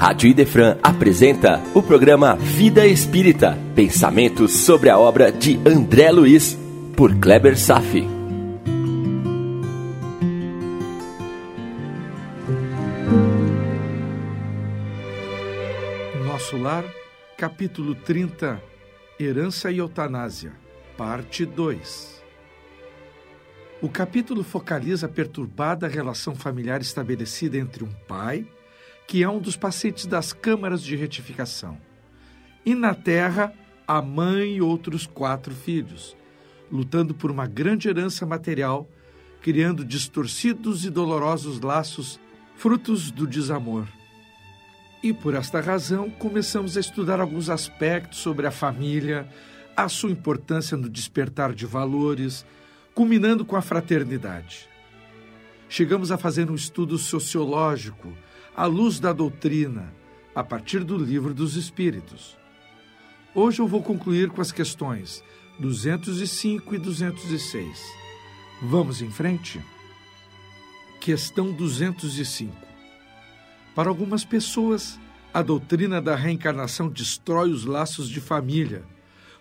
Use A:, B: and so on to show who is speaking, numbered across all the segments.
A: Rádio Idefran apresenta o programa Vida Espírita, pensamentos sobre a obra de André Luiz, por Kleber Safi.
B: Nosso Lar, capítulo 30, Herança e Eutanásia, parte 2. O capítulo focaliza a perturbada relação familiar estabelecida entre um pai que é um dos pacientes das câmaras de retificação. E na terra, a mãe e outros quatro filhos, lutando por uma grande herança material, criando distorcidos e dolorosos laços, frutos do desamor. E por esta razão, começamos a estudar alguns aspectos sobre a família, a sua importância no despertar de valores, culminando com a fraternidade. Chegamos a fazer um estudo sociológico à luz da doutrina, a partir do Livro dos Espíritos. Hoje eu vou concluir com as questões 205 e 206. Vamos em frente? Questão 205. Para algumas pessoas, a doutrina da reencarnação destrói os laços de família,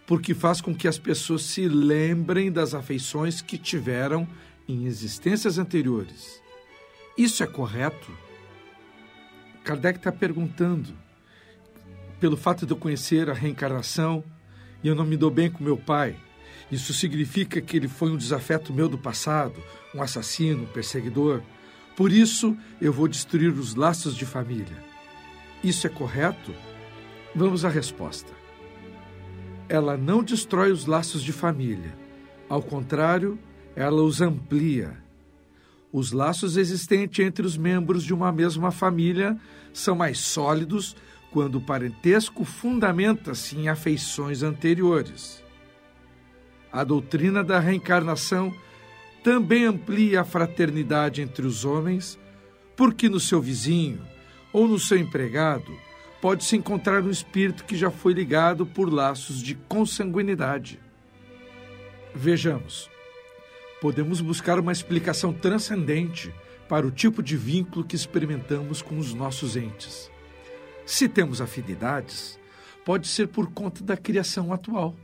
B: porque faz com que as pessoas se lembrem das afeições que tiveram em existências anteriores. Isso é correto? Kardec está perguntando, pelo fato de eu conhecer a reencarnação e eu não me dou bem com meu pai, isso significa que ele foi um desafeto meu do passado, um assassino, um perseguidor. Por isso eu vou destruir os laços de família. Isso é correto? Vamos à resposta. Ela não destrói os laços de família. Ao contrário, ela os amplia os laços existentes entre os membros de uma mesma família são mais sólidos quando o parentesco fundamenta-se em afeições anteriores. A doutrina da reencarnação também amplia a fraternidade entre os homens, porque no seu vizinho ou no seu empregado pode-se encontrar um espírito que já foi ligado por laços de consanguinidade. Vejamos podemos buscar uma explicação transcendente para o tipo de vínculo que experimentamos com os nossos entes. Se temos afinidades, pode ser por conta da criação atual.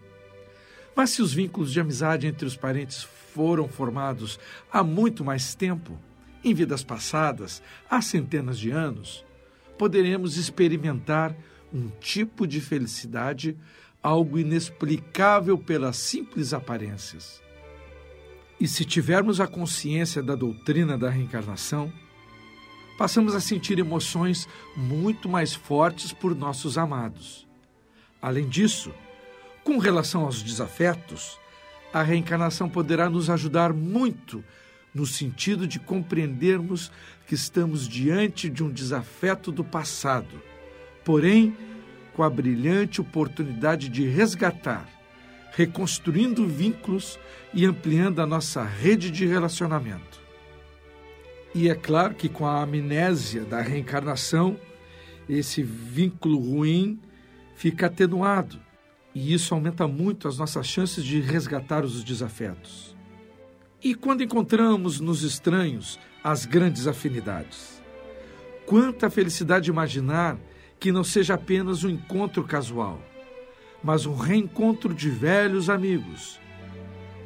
B: Mas se os vínculos de amizade entre os parentes foram formados há muito mais tempo, em vidas passadas, há centenas de anos, poderemos experimentar um tipo de felicidade algo inexplicável pelas simples aparências. E se tivermos a consciência da doutrina da reencarnação, passamos a sentir emoções muito mais fortes por nossos amados. Além disso, com relação aos desafetos, a reencarnação poderá nos ajudar muito no sentido de compreendermos que estamos diante de um desafeto do passado, porém com a brilhante oportunidade de resgatar reconstruindo vínculos e ampliando a nossa rede de relacionamento. E é claro que com a amnésia da reencarnação, esse vínculo ruim fica atenuado, e isso aumenta muito as nossas chances de resgatar os desafetos. E quando encontramos nos estranhos as grandes afinidades? Quanta felicidade imaginar que não seja apenas um encontro casual mas um reencontro de velhos amigos.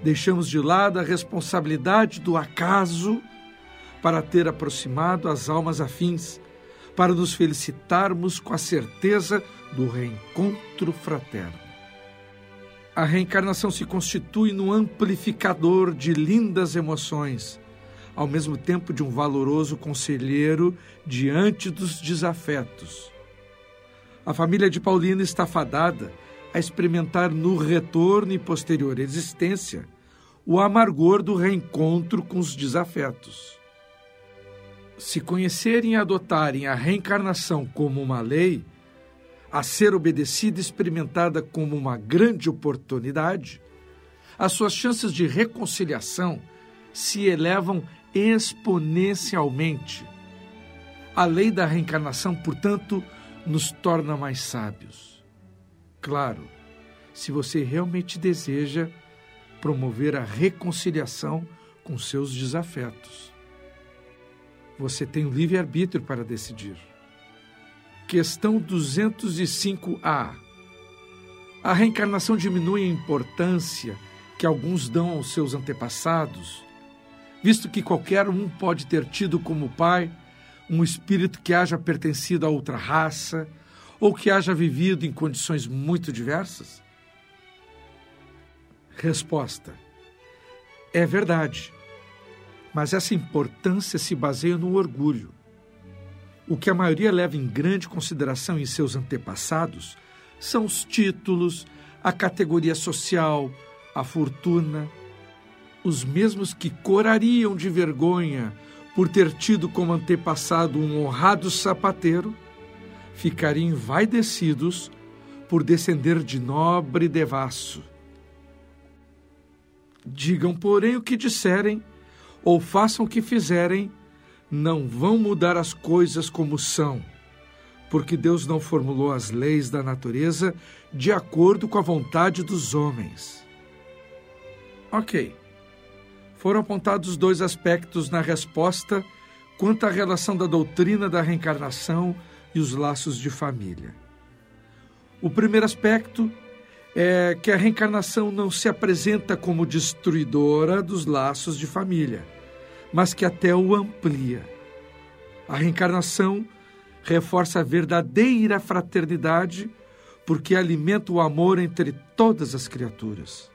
B: Deixamos de lado a responsabilidade do acaso para ter aproximado as almas afins, para nos felicitarmos com a certeza do reencontro fraterno. A reencarnação se constitui no amplificador de lindas emoções, ao mesmo tempo de um valoroso conselheiro diante dos desafetos. A família de Paulina está fadada a experimentar no retorno e posterior existência o amargor do reencontro com os desafetos. Se conhecerem e adotarem a reencarnação como uma lei, a ser obedecida e experimentada como uma grande oportunidade, as suas chances de reconciliação se elevam exponencialmente. A lei da reencarnação, portanto, nos torna mais sábios. Claro, se você realmente deseja promover a reconciliação com seus desafetos. Você tem o livre-arbítrio para decidir. Questão 205A. A reencarnação diminui a importância que alguns dão aos seus antepassados, visto que qualquer um pode ter tido como pai um espírito que haja pertencido a outra raça ou que haja vivido em condições muito diversas? Resposta: É verdade, mas essa importância se baseia no orgulho. O que a maioria leva em grande consideração em seus antepassados são os títulos, a categoria social, a fortuna, os mesmos que corariam de vergonha por ter tido como antepassado um honrado sapateiro, ficariam envaidecidos por descender de nobre devasso. Digam, porém, o que disserem, ou façam o que fizerem, não vão mudar as coisas como são, porque Deus não formulou as leis da natureza de acordo com a vontade dos homens. Ok. Foram apontados dois aspectos na resposta quanto à relação da doutrina da reencarnação e os laços de família. O primeiro aspecto é que a reencarnação não se apresenta como destruidora dos laços de família mas que até o amplia. A reencarnação reforça a verdadeira fraternidade porque alimenta o amor entre todas as criaturas.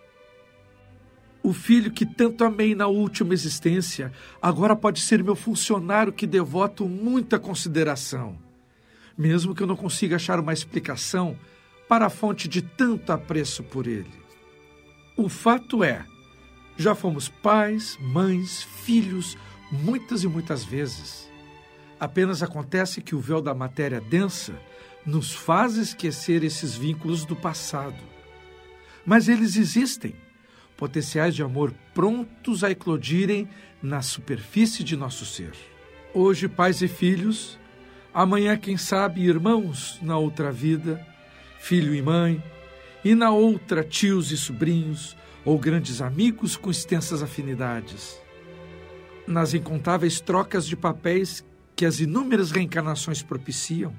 B: O filho que tanto amei na última existência agora pode ser meu funcionário que devoto muita consideração, mesmo que eu não consiga achar uma explicação para a fonte de tanto apreço por ele. O fato é já fomos pais, mães, filhos, muitas e muitas vezes. Apenas acontece que o véu da matéria densa nos faz esquecer esses vínculos do passado. Mas eles existem, potenciais de amor prontos a eclodirem na superfície de nosso ser. Hoje, pais e filhos, amanhã, quem sabe, irmãos na outra vida, filho e mãe, e na outra, tios e sobrinhos, ou grandes amigos com extensas afinidades. Nas incontáveis trocas de papéis que as inúmeras reencarnações propiciam,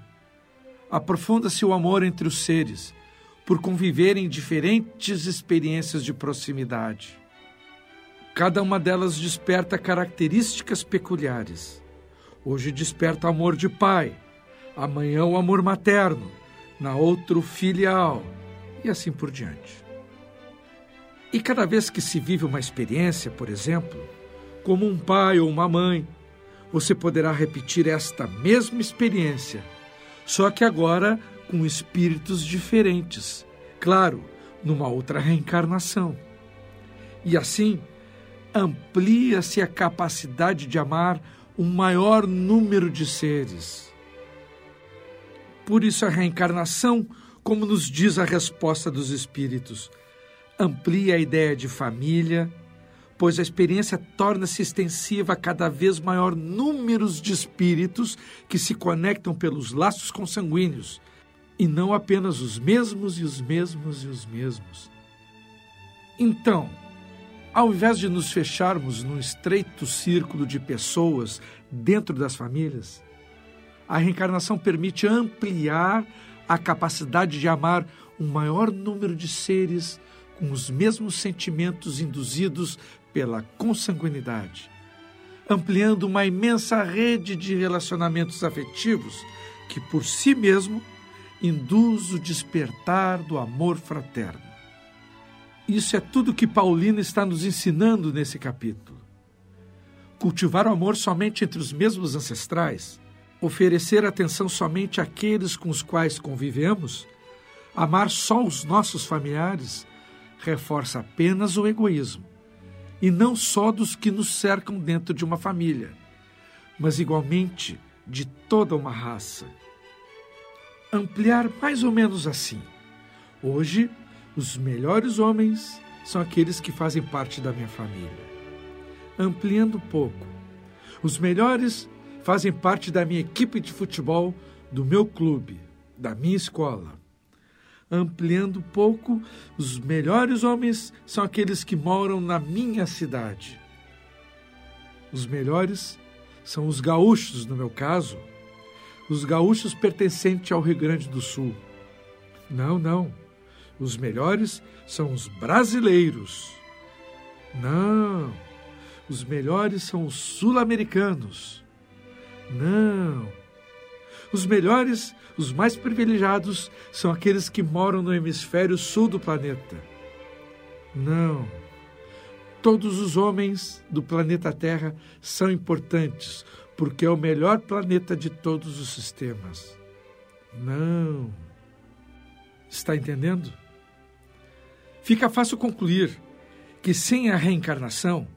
B: aprofunda-se o amor entre os seres, por conviverem diferentes experiências de proximidade. Cada uma delas desperta características peculiares. Hoje desperta amor de pai, amanhã o amor materno, na outra filial, e assim por diante. E cada vez que se vive uma experiência, por exemplo, como um pai ou uma mãe, você poderá repetir esta mesma experiência, só que agora com espíritos diferentes, claro, numa outra reencarnação. E assim, amplia-se a capacidade de amar um maior número de seres. Por isso, a reencarnação, como nos diz a resposta dos espíritos, amplia a ideia de família, pois a experiência torna-se extensiva a cada vez maior números de espíritos que se conectam pelos laços consanguíneos, e não apenas os mesmos e os mesmos e os mesmos. Então, ao invés de nos fecharmos num estreito círculo de pessoas dentro das famílias, a reencarnação permite ampliar a capacidade de amar um maior número de seres com os mesmos sentimentos induzidos pela consanguinidade, ampliando uma imensa rede de relacionamentos afetivos que, por si mesmo, induz o despertar do amor fraterno. Isso é tudo que Paulina está nos ensinando nesse capítulo. Cultivar o amor somente entre os mesmos ancestrais, oferecer atenção somente àqueles com os quais convivemos, amar só os nossos familiares, reforça apenas o egoísmo, e não só dos que nos cercam dentro de uma família, mas igualmente de toda uma raça. Ampliar mais ou menos assim. Hoje, os melhores homens são aqueles que fazem parte da minha família. Ampliando um pouco. Os melhores fazem parte da minha equipe de futebol, do meu clube, da minha escola ampliando um pouco, os melhores homens são aqueles que moram na minha cidade. Os melhores são os gaúchos, no meu caso, os gaúchos pertencentes ao Rio Grande do Sul. Não, não. Os melhores são os brasileiros. Não. Os melhores são os sul-americanos. Não. Os melhores, os mais privilegiados, são aqueles que moram no hemisfério sul do planeta. Não. Todos os homens do planeta Terra são importantes, porque é o melhor planeta de todos os sistemas. Não. Está entendendo? Fica fácil concluir que sem a reencarnação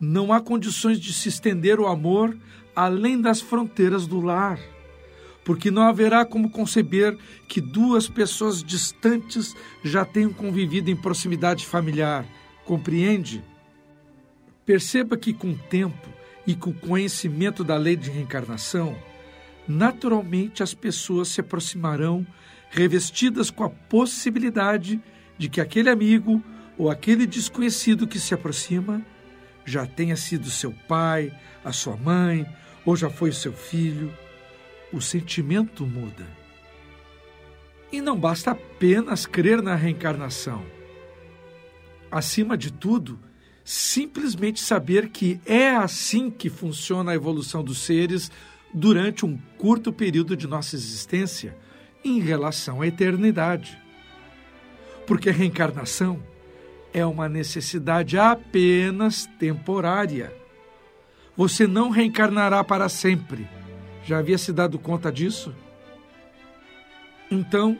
B: não há condições de se estender o amor além das fronteiras do lar, porque não haverá como conceber que duas pessoas distantes já tenham convivido em proximidade familiar. Compreende? Perceba que com o tempo e com o conhecimento da lei de reencarnação, naturalmente as pessoas se aproximarão revestidas com a possibilidade de que aquele amigo ou aquele desconhecido que se aproxima já tenha sido seu pai, a sua mãe, ou já foi seu filho. O sentimento muda. E não basta apenas crer na reencarnação. Acima de tudo, simplesmente saber que é assim que funciona a evolução dos seres durante um curto período de nossa existência em relação à eternidade. Porque a reencarnação é uma necessidade apenas temporária. Você não reencarnará para sempre. Já havia se dado conta disso? Então,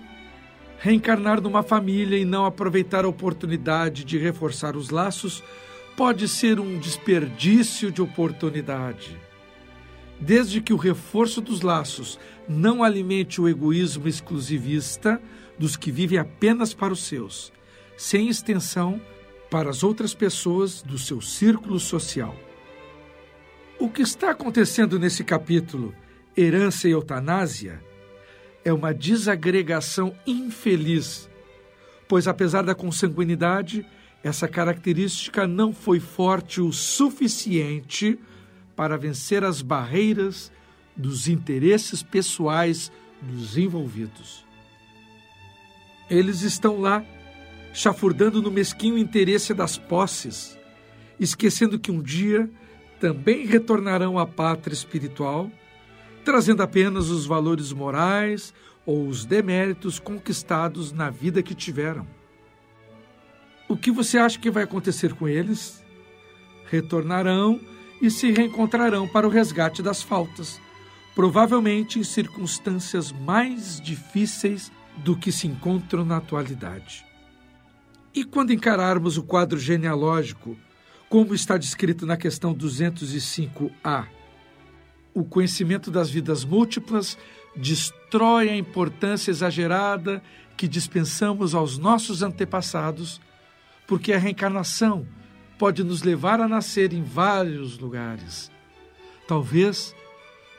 B: reencarnar numa família e não aproveitar a oportunidade de reforçar os laços pode ser um desperdício de oportunidade. Desde que o reforço dos laços não alimente o egoísmo exclusivista dos que vivem apenas para os seus, sem extensão para as outras pessoas do seu círculo social. O que está acontecendo nesse capítulo, Herança e Eutanásia, é uma desagregação infeliz, pois apesar da consanguinidade, essa característica não foi forte o suficiente para vencer as barreiras dos interesses pessoais dos envolvidos. Eles estão lá, chafurdando no mesquinho interesse das posses, esquecendo que um dia também retornarão à pátria espiritual, trazendo apenas os valores morais ou os deméritos conquistados na vida que tiveram. O que você acha que vai acontecer com eles? Retornarão e se reencontrarão para o resgate das faltas, provavelmente em circunstâncias mais difíceis do que se encontram na atualidade. E quando encararmos o quadro genealógico, como está descrito na questão 205A, o conhecimento das vidas múltiplas destrói a importância exagerada que dispensamos aos nossos antepassados porque a reencarnação pode nos levar a nascer em vários lugares. Talvez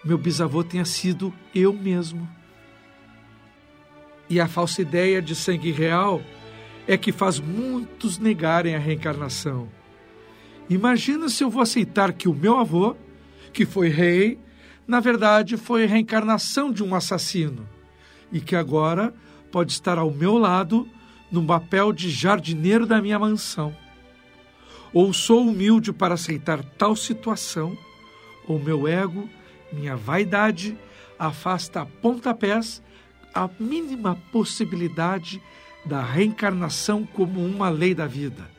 B: meu bisavô tenha sido eu mesmo. E a falsa ideia de sangue real é que faz muitos negarem a reencarnação. Imagina se eu vou aceitar que o meu avô, que foi rei, na verdade foi a reencarnação de um assassino e que agora pode estar ao meu lado no papel de jardineiro da minha mansão. Ou sou humilde para aceitar tal situação, ou meu ego, minha vaidade, afasta a pontapés a mínima possibilidade da reencarnação como uma lei da vida.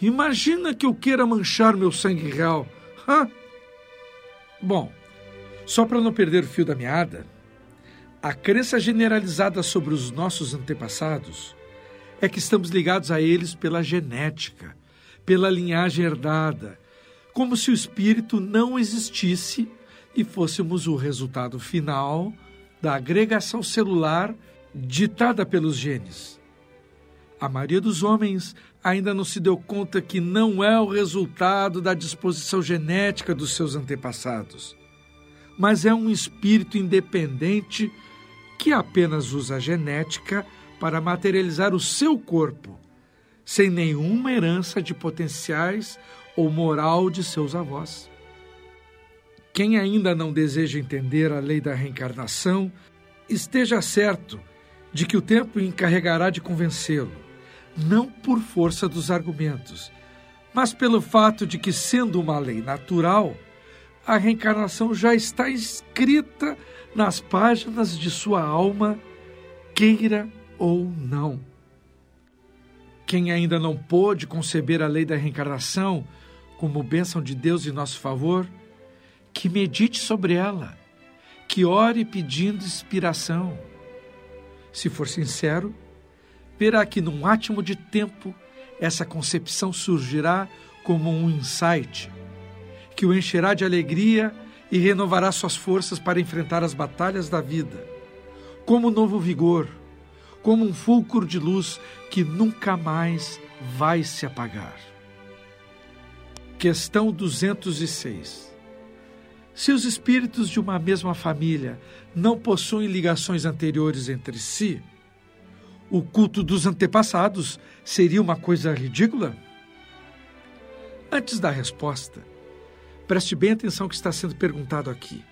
B: Imagina que eu queira manchar meu sangue real. Hã? Bom, só para não perder o fio da meada, a crença generalizada sobre os nossos antepassados é que estamos ligados a eles pela genética, pela linhagem herdada, como se o espírito não existisse e fôssemos o resultado final da agregação celular ditada pelos genes. A maioria dos homens ainda não se deu conta que não é o resultado da disposição genética dos seus antepassados, mas é um espírito independente que apenas usa a genética para materializar o seu corpo, sem nenhuma herança de potenciais ou moral de seus avós. Quem ainda não deseja entender a lei da reencarnação, esteja certo de que o tempo encarregará de convencê-lo, não por força dos argumentos, mas pelo fato de que, sendo uma lei natural, a reencarnação já está escrita nas páginas de sua alma, queira ou não. Quem ainda não pôde conceber a lei da reencarnação como bênção de Deus em nosso favor, que medite sobre ela, que ore pedindo inspiração. Se for sincero, verá que num átimo de tempo essa concepção surgirá como um insight, que o encherá de alegria e renovará suas forças para enfrentar as batalhas da vida, como novo vigor, como um fulcro de luz que nunca mais vai se apagar. Questão 206. Se os espíritos de uma mesma família não possuem ligações anteriores entre si, o culto dos antepassados seria uma coisa ridícula? Antes da resposta, preste bem atenção que está sendo perguntado aqui.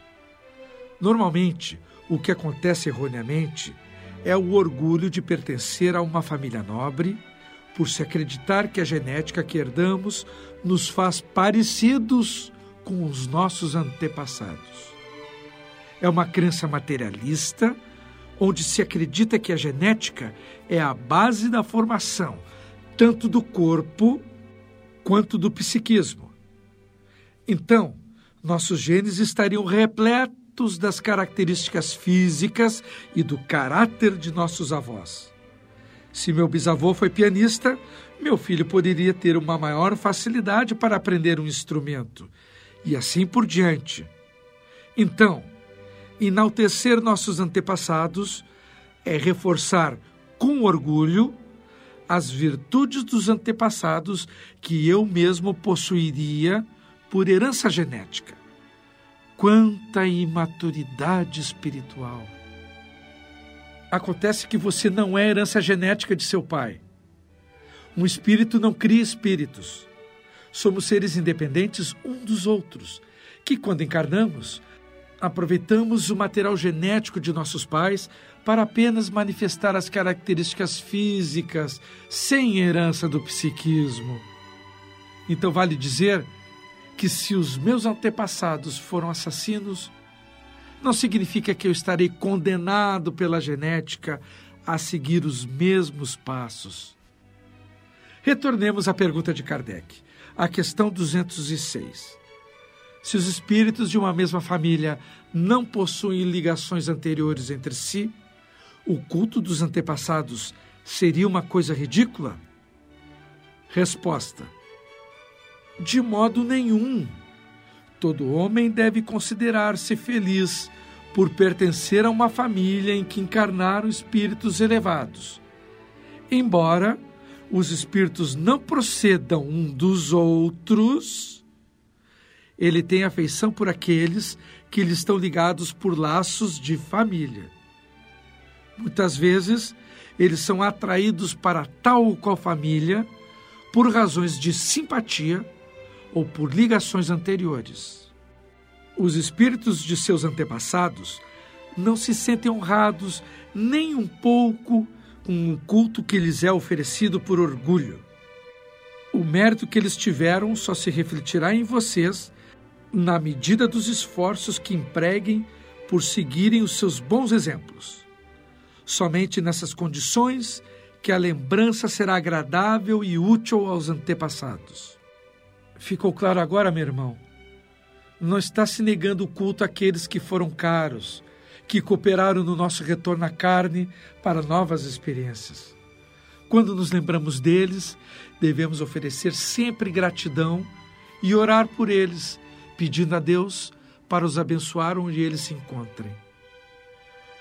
B: Normalmente, o que acontece erroneamente é o orgulho de pertencer a uma família nobre por se acreditar que a genética que herdamos nos faz parecidos com os nossos antepassados. É uma crença materialista, onde se acredita que a genética é a base da formação, tanto do corpo quanto do psiquismo. Então, nossos genes estariam repletos das características físicas e do caráter de nossos avós. Se meu bisavô foi pianista, meu filho poderia ter uma maior facilidade para aprender um instrumento, e assim por diante. Então, enaltecer nossos antepassados é reforçar com orgulho as virtudes dos antepassados que eu mesmo possuiria por herança genética. Quanta imaturidade espiritual! Acontece que você não é herança genética de seu pai. Um espírito não cria espíritos. Somos seres independentes um dos outros, que, quando encarnamos, aproveitamos o material genético de nossos pais para apenas manifestar as características físicas, sem herança do psiquismo. Então, vale dizer que se os meus antepassados foram assassinos, não significa que eu estarei condenado pela genética a seguir os mesmos passos. Retornemos à pergunta de Kardec, a questão 206. Se os espíritos de uma mesma família não possuem ligações anteriores entre si, o culto dos antepassados seria uma coisa ridícula? Resposta: De modo nenhum. Todo homem deve considerar-se feliz por pertencer a uma família em que encarnaram espíritos elevados. Embora os espíritos não procedam um dos outros, ele tem afeição por aqueles que lhe estão ligados por laços de família. Muitas vezes, eles são atraídos para tal ou qual família por razões de simpatia ou por ligações anteriores. Os espíritos de seus antepassados não se sentem honrados nem um pouco o culto que lhes é oferecido por orgulho. O mérito que eles tiveram só se refletirá em vocês na medida dos esforços que empreguem por seguirem os seus bons exemplos. Somente nessas condições que a lembrança será agradável e útil aos antepassados. Ficou claro agora, meu irmão? Não está se negando o culto àqueles que foram caros, que cooperaram no nosso retorno à carne para novas experiências. Quando nos lembramos deles, devemos oferecer sempre gratidão e orar por eles, pedindo a Deus para os abençoar onde eles se encontrem.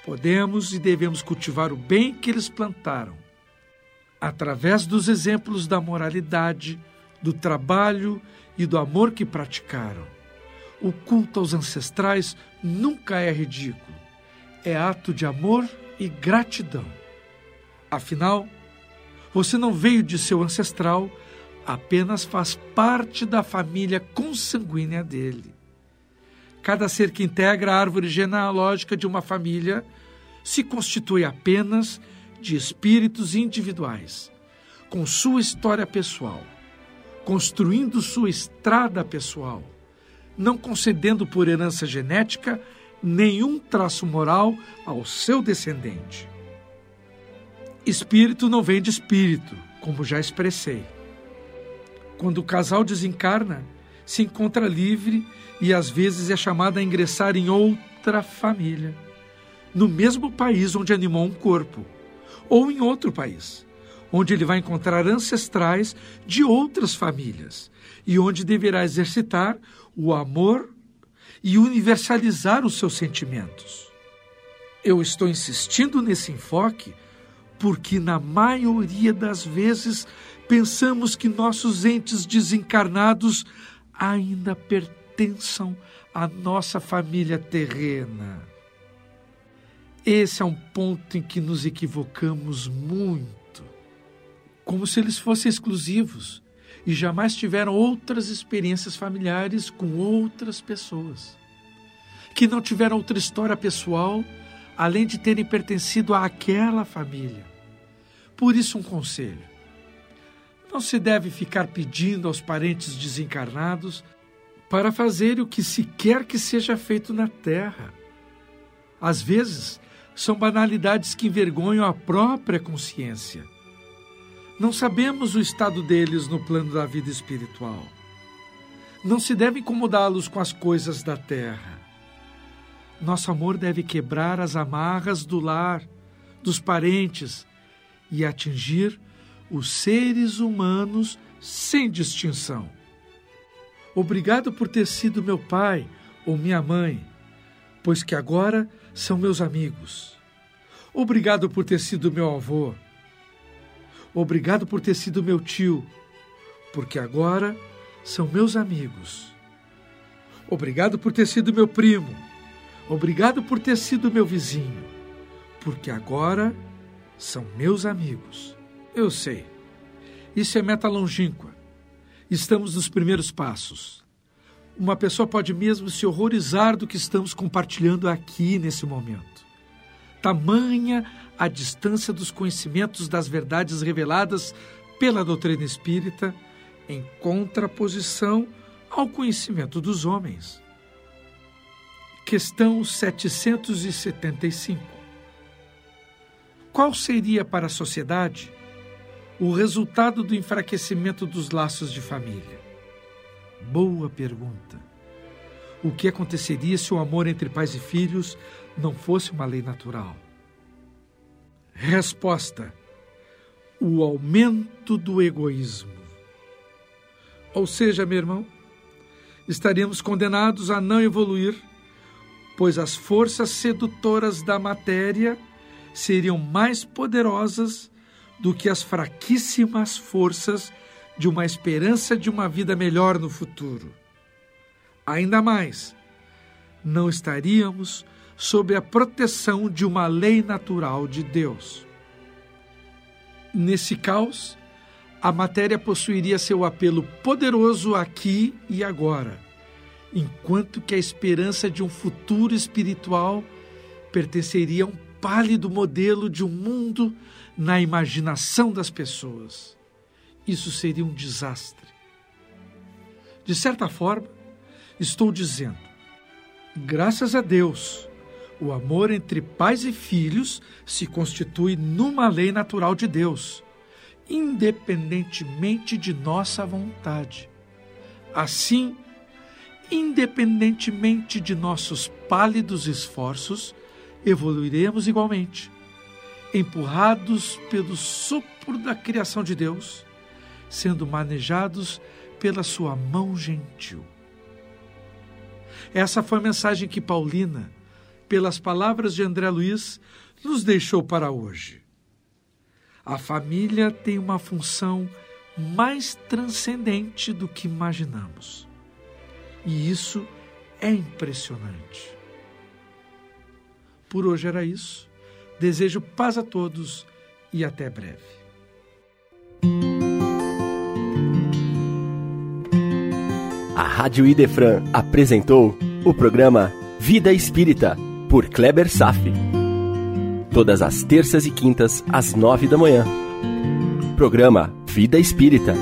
B: Podemos e devemos cultivar o bem que eles plantaram, através dos exemplos da moralidade, do trabalho e do amor que praticaram. O culto aos ancestrais nunca é ridículo, é ato de amor e gratidão. Afinal, você não veio de seu ancestral, apenas faz parte da família consanguínea dele. Cada ser que integra a árvore genealógica de uma família se constitui apenas de espíritos individuais, com sua história pessoal, construindo sua estrada pessoal, não concedendo por herança genética nenhum traço moral ao seu descendente. Espírito não vem de espírito, como já expressei. Quando o casal desencarna, se encontra livre e às vezes é chamado a ingressar em outra família, no mesmo país onde animou um corpo, ou em outro país, onde ele vai encontrar ancestrais de outras famílias e onde deverá exercitar o amor e universalizar os seus sentimentos. Eu estou insistindo nesse enfoque porque, na maioria das vezes, pensamos que nossos entes desencarnados ainda pertençam à nossa família terrena. Esse é um ponto em que nos equivocamos muito, como se eles fossem exclusivos e jamais tiveram outras experiências familiares com outras pessoas, que não tiveram outra história pessoal além de terem pertencido àquela família. Por isso, um conselho: não se deve ficar pedindo aos parentes desencarnados para fazer o que se quer que seja feito na terra. Às vezes, são banalidades que envergonham a própria consciência não sabemos o estado deles no plano da vida espiritual. Não se deve incomodá-los com as coisas da terra. Nosso amor deve quebrar as amarras do lar, dos parentes e atingir os seres humanos sem distinção. Obrigado por ter sido meu pai ou minha mãe, pois que agora são meus amigos. Obrigado por ter sido meu avô Obrigado por ter sido meu tio, porque agora são meus amigos. Obrigado por ter sido meu primo. Obrigado por ter sido meu vizinho, porque agora são meus amigos. Eu sei. Isso é meta longínqua. Estamos nos primeiros passos. Uma pessoa pode mesmo se horrorizar do que estamos compartilhando aqui nesse momento. Tamanha a distância dos conhecimentos das verdades reveladas pela doutrina espírita em contraposição ao conhecimento dos homens. Questão 775. Qual seria para a sociedade o resultado do enfraquecimento dos laços de família? Boa pergunta. O que aconteceria se o amor entre pais e filhos não fosse uma lei natural? Resposta: o aumento do egoísmo. Ou seja, meu irmão, estaríamos condenados a não evoluir, pois as forças sedutoras da matéria seriam mais poderosas do que as fraquíssimas forças de uma esperança de uma vida melhor no futuro. Ainda mais, não estaríamos sob a proteção de uma lei natural de Deus. Nesse caos, a matéria possuiria seu apelo poderoso aqui e agora, enquanto que a esperança de um futuro espiritual pertenceria a um pálido modelo de um mundo na imaginação das pessoas. Isso seria um desastre. De certa forma, estou dizendo, graças a Deus, o amor entre pais e filhos se constitui numa lei natural de Deus, independentemente de nossa vontade. Assim, independentemente de nossos pálidos esforços, evoluiremos igualmente, empurrados pelo sopro da criação de Deus, sendo manejados pela sua mão gentil. Essa foi a mensagem que Paulina pelas palavras de André Luiz, nos deixou para hoje. A família tem uma função mais transcendente do que imaginamos. E isso é impressionante. Por hoje era isso. Desejo paz a todos e até breve.
A: A Rádio Idefran apresentou o programa Vida Espírita, por Kleber Safi. Todas as terças e quintas, às nove da manhã. Programa Vida Espírita